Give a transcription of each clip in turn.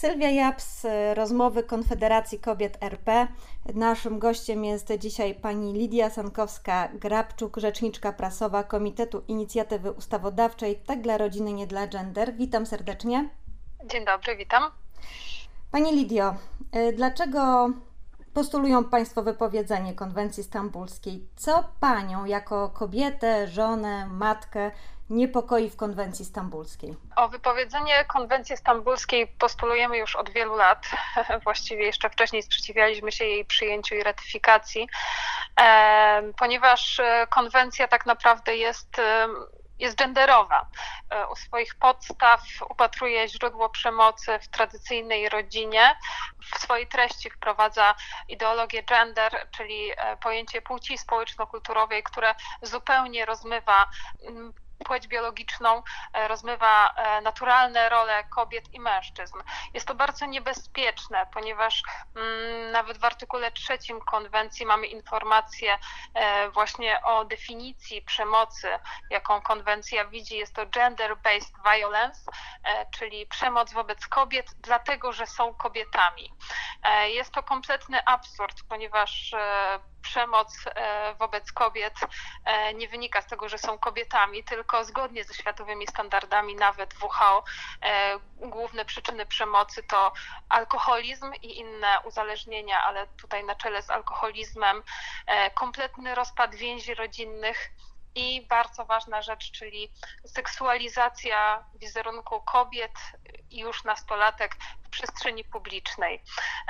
Sylwia Japs, rozmowy Konfederacji Kobiet RP. Naszym gościem jest dzisiaj pani Lidia Sankowska-Grabczuk, rzeczniczka prasowa Komitetu Inicjatywy Ustawodawczej Tak dla Rodziny, nie dla Gender. Witam serdecznie. Dzień dobry, witam. Pani Lidio, y, dlaczego postulują Państwo wypowiedzenie konwencji stambulskiej? Co Panią jako kobietę, żonę, matkę niepokoi w konwencji stambulskiej? O wypowiedzenie konwencji stambulskiej postulujemy już od wielu lat. Właściwie jeszcze wcześniej sprzeciwialiśmy się jej przyjęciu i ratyfikacji, ponieważ e, konwencja tak naprawdę jest jest genderowa. E, u swoich podstaw upatruje źródło przemocy w tradycyjnej rodzinie. W swojej treści wprowadza ideologię gender, czyli e, pojęcie płci społeczno-kulturowej, które zupełnie rozmywa płeć biologiczną, e, rozmywa e, naturalne role kobiet i mężczyzn. Jest to bardzo niebezpieczne, ponieważ mm, nawet w artykule trzecim konwencji mamy informację e, właśnie o definicji przemocy, jaką konwencja widzi. Jest to gender-based violence, czyli przemoc wobec kobiet, dlatego że są kobietami. Jest to kompletny absurd, ponieważ przemoc e, wobec kobiet e, nie wynika z tego, że są kobietami, tylko zgodnie ze światowymi standardami, nawet WHO, e, główne przyczyny przemocy to alkoholizm i inne uzależnienia, ale tutaj na czele z alkoholizmem kompletny rozpad więzi rodzinnych i bardzo ważna rzecz, czyli seksualizacja wizerunku kobiet i już nastolatek przestrzeni publicznej.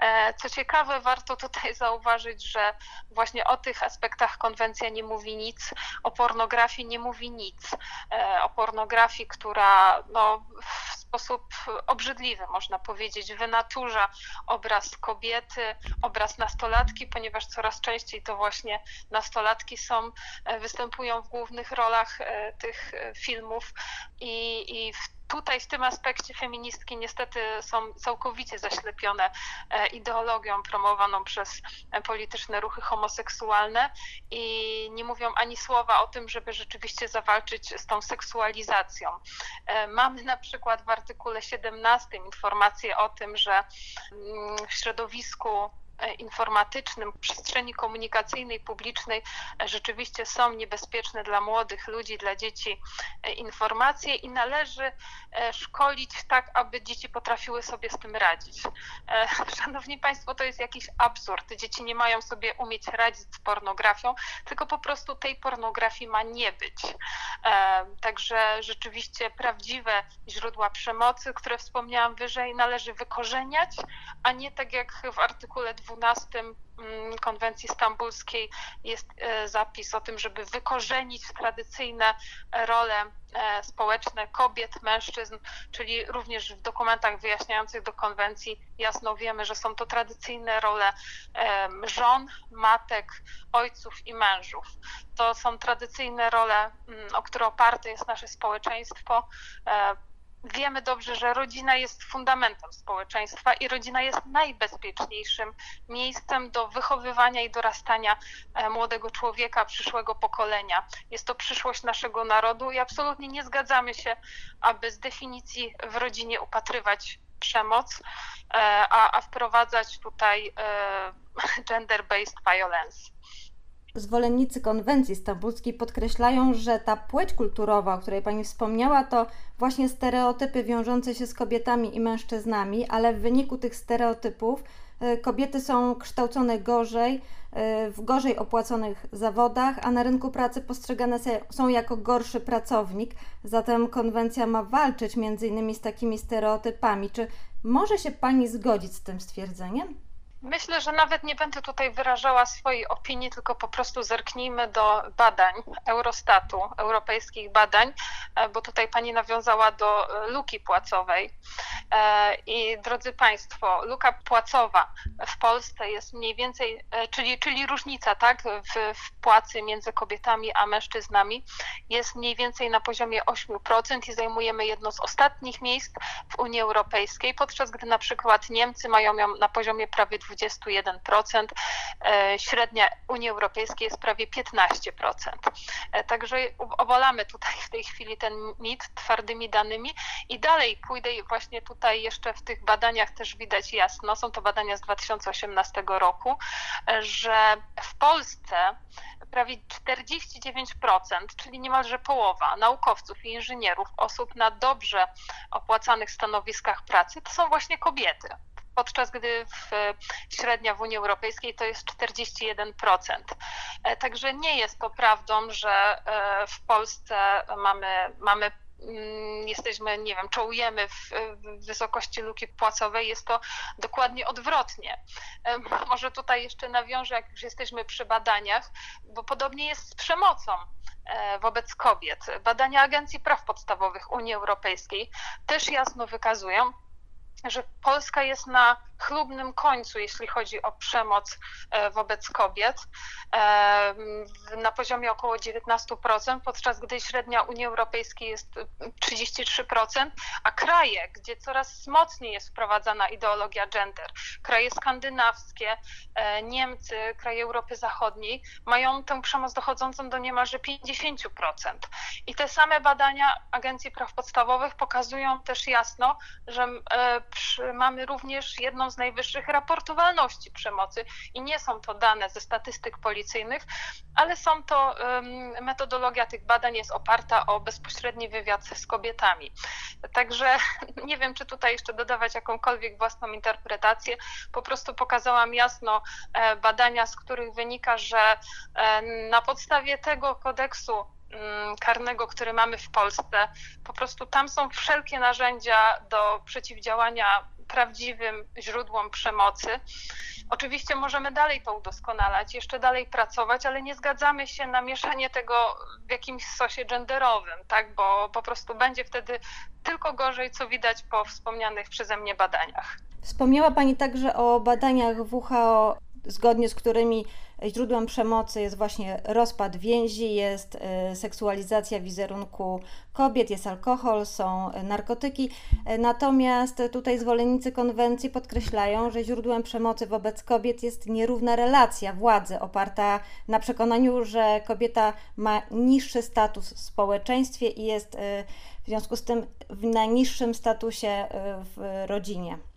E, co ciekawe, warto tutaj zauważyć, że właśnie o tych aspektach konwencja nie mówi nic, o pornografii nie mówi nic, e, o pornografii, która no, w sposób obrzydliwy, można powiedzieć, wynaturza obraz kobiety, obraz nastolatki, ponieważ coraz częściej to właśnie nastolatki są, e, występują w głównych rolach tych filmów i, i w tutaj w tym aspekcie feministki niestety są całkowicie zaślepione e, ideologią promowaną przez e, polityczne ruchy homoseksualne i nie mówią ani słowa o tym, żeby rzeczywiście zawalczyć z tą seksualizacją. E, mamy na przykład w artykule 17 informację o tym, że mm, w środowisku informatycznym, przestrzeni komunikacyjnej, publicznej e, rzeczywiście są niebezpieczne dla młodych ludzi, dla dzieci e, informacje i należy szkolić tak, aby dzieci potrafiły sobie z tym radzić. Szanowni Państwo, to jest jakiś absurd. Dzieci nie mają sobie umieć radzić z pornografią, tylko po prostu tej pornografii ma nie być. Także rzeczywiście prawdziwe źródła przemocy, które wspomniałam wyżej, należy wykorzeniać, a nie tak jak w artykule 2 12 mm, konwencji stambulskiej jest e, zapis o tym, żeby wykorzenić tradycyjne role e, społeczne kobiet, mężczyzn, czyli również w dokumentach wyjaśniających do konwencji jasno wiemy, że są to tradycyjne role żon, matek, ojców i mężów. To są tradycyjne role, mm, o które oparte jest nasze społeczeństwo e, wiemy dobrze, że rodzina jest fundamentem społeczeństwa i rodzina jest najbezpieczniejszym miejscem do wychowywania i dorastania e, młodego człowieka, przyszłego pokolenia. Jest to przyszłość naszego narodu i absolutnie nie zgadzamy się, aby z definicji w rodzinie upatrywać przemoc, e, a, a wprowadzać tutaj e, gender-based violence. Zwolennicy konwencji stambulskiej podkreślają, że ta płeć kulturowa, o której Pani wspomniała, to właśnie stereotypy wiążące się z kobietami i mężczyznami, ale w wyniku tych stereotypów e, kobiety są kształcone gorzej, e, w gorzej opłaconych zawodach, a na rynku pracy postrzegane są jako gorszy pracownik. Zatem konwencja ma walczyć między innymi z takimi stereotypami. Czy może się Pani zgodzić z tym stwierdzeniem? Myślę, że nawet nie będę tutaj wyrażała swojej opinii, tylko po prostu zerknijmy do badań Eurostatu, europejskich badań, e, bo tutaj pani nawiązała do e, luki płacowej. E, I drodzy Państwo, luka płacowa w Polsce jest mniej więcej, czyli, czyli różnica tak, w, w płacy między kobietami a mężczyznami jest mniej więcej na poziomie 8% i zajmujemy jedno z ostatnich miejsc w Unii Europejskiej, podczas gdy na przykład Niemcy mają ją na poziomie prawie 21%, średnia Unii Europejskiej jest prawie 15%. Także obalamy tutaj w tej chwili ten mit twardymi danymi i dalej pójdę właśnie tutaj jeszcze w tych badaniach też widać jasno, są to badania z 2018 roku, że w Polsce prawie 49%, czyli niemalże połowa naukowców i inżynierów, osób na dobrze opłacanych stanowiskach pracy, to są właśnie kobiety podczas gdy w, średnia w Unii Europejskiej to jest 41%. E, także nie jest to prawdą, że e, w Polsce mamy, mamy Mm, jesteśmy, nie wiem, czołujemy w, wysokości luki płacowej, jest to dokładnie odwrotnie. Może tutaj jeszcze nawiążę, jak już jesteśmy przy badaniach, bo podobnie jest z przemocą e, wobec kobiet. Badania Agencji Praw Podstawowych Unii Europejskiej też jasno wykazują, że Polska jest na chlubnym końcu, jeśli chodzi o przemoc e, wobec kobiet, e, na poziomie około 19%, podczas gdy średnia Unii Europejskiej jest 33%, a kraje, gdzie coraz mocniej jest wprowadzana ideologia gender, kraje skandynawskie, e, Niemcy, kraje Europy Zachodniej, mają tę przemoc dochodzącą do niemalże 50%. I te same badania Agencji Praw Podstawowych pokazują też jasno, że mamy również jedną z najwyższych raportowalności przemocy i nie są to dane ze statystyk policyjnych, ale są to metodologia tych badań jest oparta o bezpośredni wywiad z kobietami. Także nie wiem, czy tutaj jeszcze dodawać jakąkolwiek własną interpretację. Po prostu pokazałam jasno e, badania, z których wynika, że e, na podstawie tego kodeksu mm, karnego, który mamy w Polsce, po prostu tam są wszelkie narzędzia do przeciwdziałania prawdziwym źródłom przemocy. Oczywiście możemy dalej to udoskonalać, jeszcze dalej pracować, ale nie zgadzamy się na mieszanie tego w jakimś sosie genderowym, tak? bo po prostu będzie wtedy tylko gorzej, co widać po wspomnianych przeze mnie badaniach. Wspomniała Pani także o badaniach WHO zgodnie z którymi źródłem przemocy jest właśnie rozpad więzi, jest e, seksualizacja wizerunku kobiet, jest alkohol, są narkotyki. E, natomiast tutaj zwolennicy konwencji podkreślają, że źródłem przemocy wobec kobiet jest nierówna relacja władzy oparta na przekonaniu, że kobieta ma niższy status w społeczeństwie i jest w związku z tym w najniższym statusie w rodzinie.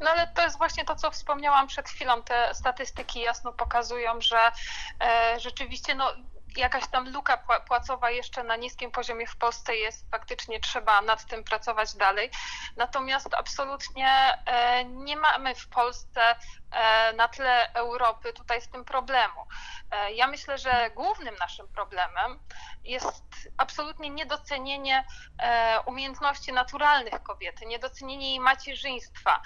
No ale to jest właśnie to, co wspomniałam przed chwilą. Te statystyki jasno pokazują, że e, rzeczywiście no, jakaś tam luka płacowa jeszcze na niskim poziomie w Polsce jest, faktycznie trzeba nad tym pracować dalej. Natomiast absolutnie e, nie mamy w Polsce e, na tle Europy tutaj z tym problemu. E, ja myślę, że głównym naszym problemem jest absolutnie niedocenienie umiejętności naturalnych kobiety, niedocenienie jej macierzyństwa,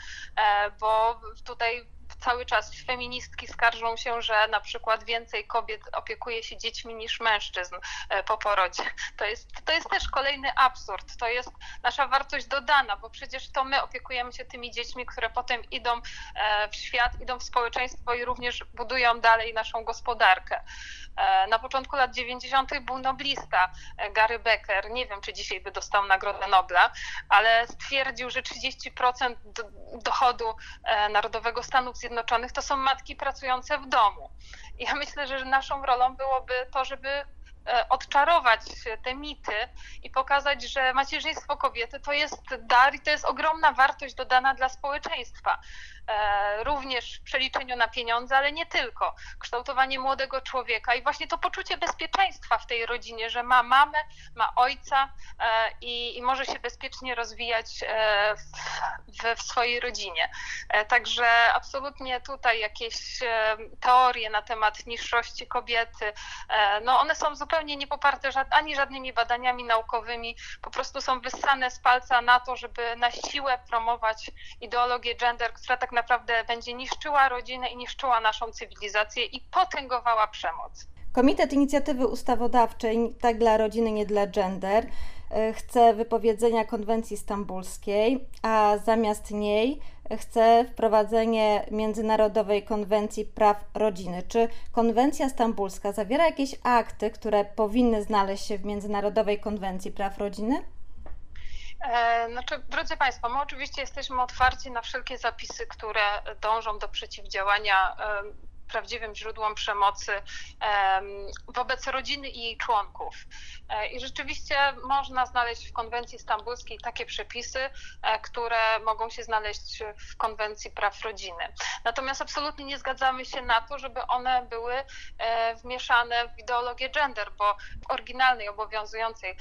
bo tutaj cały czas feministki skarżą się, że na przykład więcej kobiet opiekuje się dziećmi niż mężczyzn e, po porodzie. To jest, to jest też kolejny absurd. To jest nasza wartość dodana, bo przecież to my opiekujemy się tymi dziećmi, które potem idą e, w świat, idą w społeczeństwo i również budują dalej naszą gospodarkę. E, na początku lat 90. był noblista Gary Becker. Nie wiem, czy dzisiaj by dostał Nagrodę Nobla, ale stwierdził, że 30% dochodu Narodowego Stanów Zjednoczonych to są matki pracujące w domu. Ja myślę, że naszą rolą byłoby to, żeby e, odczarować te mity i pokazać, że macierzyństwo kobiety to jest dar i to jest ogromna wartość dodana dla społeczeństwa. E, również w przeliczeniu na pieniądze, ale nie tylko. Kształtowanie młodego człowieka i właśnie to poczucie bezpieczeństwa w tej rodzinie, że ma mamę, ma ojca e, i, i może się bezpiecznie rozwijać e, w, w, swojej rodzinie. Także absolutnie tutaj jakieś teorie na temat niższości kobiety, no one są zupełnie niepoparte ani żadnymi badaniami naukowymi, po prostu są wyssane z palca na to, żeby na siłę promować ideologię gender, która tak naprawdę będzie niszczyła rodzinę i niszczyła naszą cywilizację i potęgowała przemoc. Komitet Inicjatywy Ustawodawczej Tak dla rodziny, nie dla gender e, chce wypowiedzenia konwencji stambulskiej, a zamiast niej chce wprowadzenie Międzynarodowej Konwencji Praw Rodziny. Czy konwencja stambulska zawiera jakieś akty, które powinny znaleźć się w Międzynarodowej Konwencji Praw Rodziny? E, znaczy, drodzy Państwo, my oczywiście jesteśmy otwarci na wszelkie zapisy, które dążą do przeciwdziałania prawdziwym źródłom przemocy wobec rodziny i jej członków. E, I rzeczywiście można znaleźć w konwencji stambulskiej takie przepisy, e, które mogą się znaleźć w konwencji praw rodziny. Natomiast absolutnie nie zgadzamy się na to, żeby one były e, wmieszane w ideologię gender, bo w oryginalnej, obowiązującej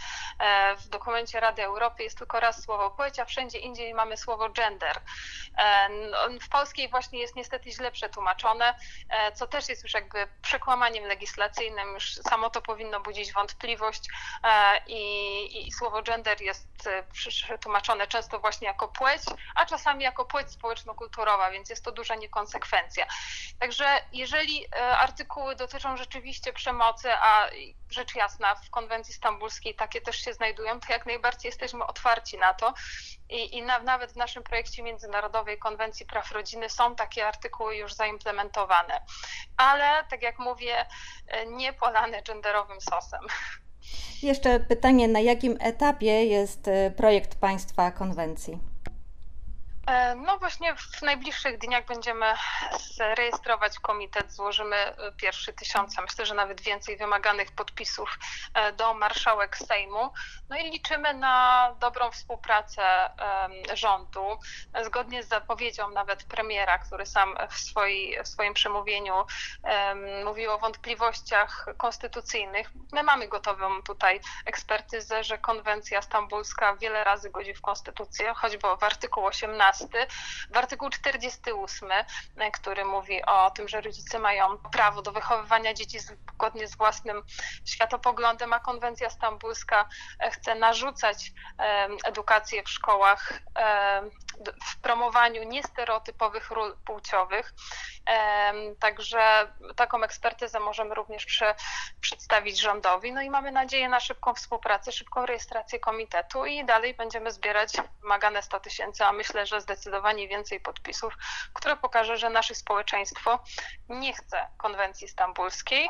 w dokumencie Rady Europy jest tylko raz słowo płeć, a wszędzie indziej mamy słowo gender. W polskiej właśnie jest niestety źle przetłumaczone co też jest już jakby przekłamaniem legislacyjnym, już samo to powinno budzić wątpliwość e, i, i słowo gender jest e, przetłumaczone często właśnie jako płeć, a czasami jako płeć społeczno-kulturowa, więc jest to duża niekonsekwencja. Także jeżeli e, artykuły dotyczą rzeczywiście przemocy, a rzecz jasna w konwencji stambulskiej takie też się znajdują, to jak najbardziej jesteśmy otwarci na to i, i na, nawet w naszym projekcie Międzynarodowej Konwencji Praw Rodziny są takie artykuły już zaimplementowane. Ale tak jak mówię, nie polane genderowym sosem. Jeszcze pytanie, na jakim etapie jest e, projekt państwa konwencji? E, no właśnie w najbliższych dniach będziemy rejestrować komitet, złożymy e, pierwszy tysiąc, myślę, że nawet więcej wymaganych podpisów e, do marszałek Sejmu. No i liczymy na dobrą współpracę rządu. Zgodnie z zapowiedzią nawet premiera, który sam w, swoi, w swoim przemówieniu mówił o wątpliwościach konstytucyjnych. My mamy gotową tutaj ekspertyzę, że konwencja stambulska wiele razy godzi w konstytucję, choćby w artykuł 18 w artykuł 48, e, który mówi o tym, że rodzice mają prawo do wychowywania dzieci zgodnie z własnym światopoglądem, a konwencja stambulska e, chce narzucać edukację w szkołach w promowaniu niestereotypowych ról płciowych. Także taką ekspertyzę możemy również prze, przedstawić rządowi. No i mamy nadzieję na szybką współpracę, szybką rejestrację komitetu i dalej będziemy zbierać wymagane 100 tysięcy, a myślę, że zdecydowanie więcej podpisów, które pokaże, że nasze społeczeństwo nie chce konwencji stambulskiej.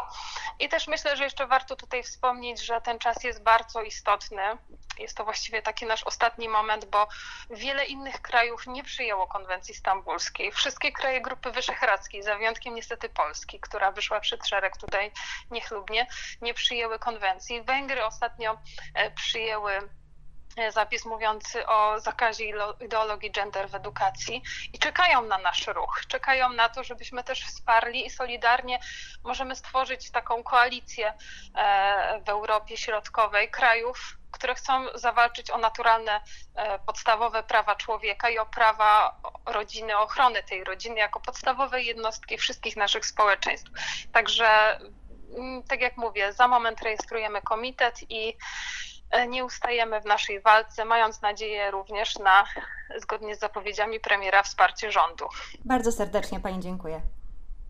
I też myślę, że jeszcze warto tutaj wspomnieć, że ten czas jest bardzo istotny. Jest to właściwie taki nasz ostatni moment, bo wiele innych krajów nie przyjęło konwencji stambulskiej. Wszystkie kraje Grupy Wyszehradzkiej, za wyjątkiem niestety Polski, która wyszła przed szereg tutaj niechlubnie, nie przyjęły konwencji. Węgry ostatnio e, przyjęły zapis mówiący o zakazie ideologii gender w edukacji i czekają na nasz ruch, czekają na to, żebyśmy też wsparli i solidarnie możemy stworzyć taką koalicję e, w Europie Środkowej krajów, które chcą zawalczyć o naturalne, e, podstawowe prawa człowieka i o prawa rodziny, ochrony tej rodziny jako podstawowej jednostki wszystkich naszych społeczeństw. Także, mm, tak jak mówię, za moment rejestrujemy komitet i E, nie ustajemy w naszej walce, mając nadzieję również na, zgodnie z zapowiedziami premiera, wsparcie rządu. Bardzo serdecznie Pani dziękuję.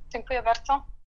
Dziękuję bardzo.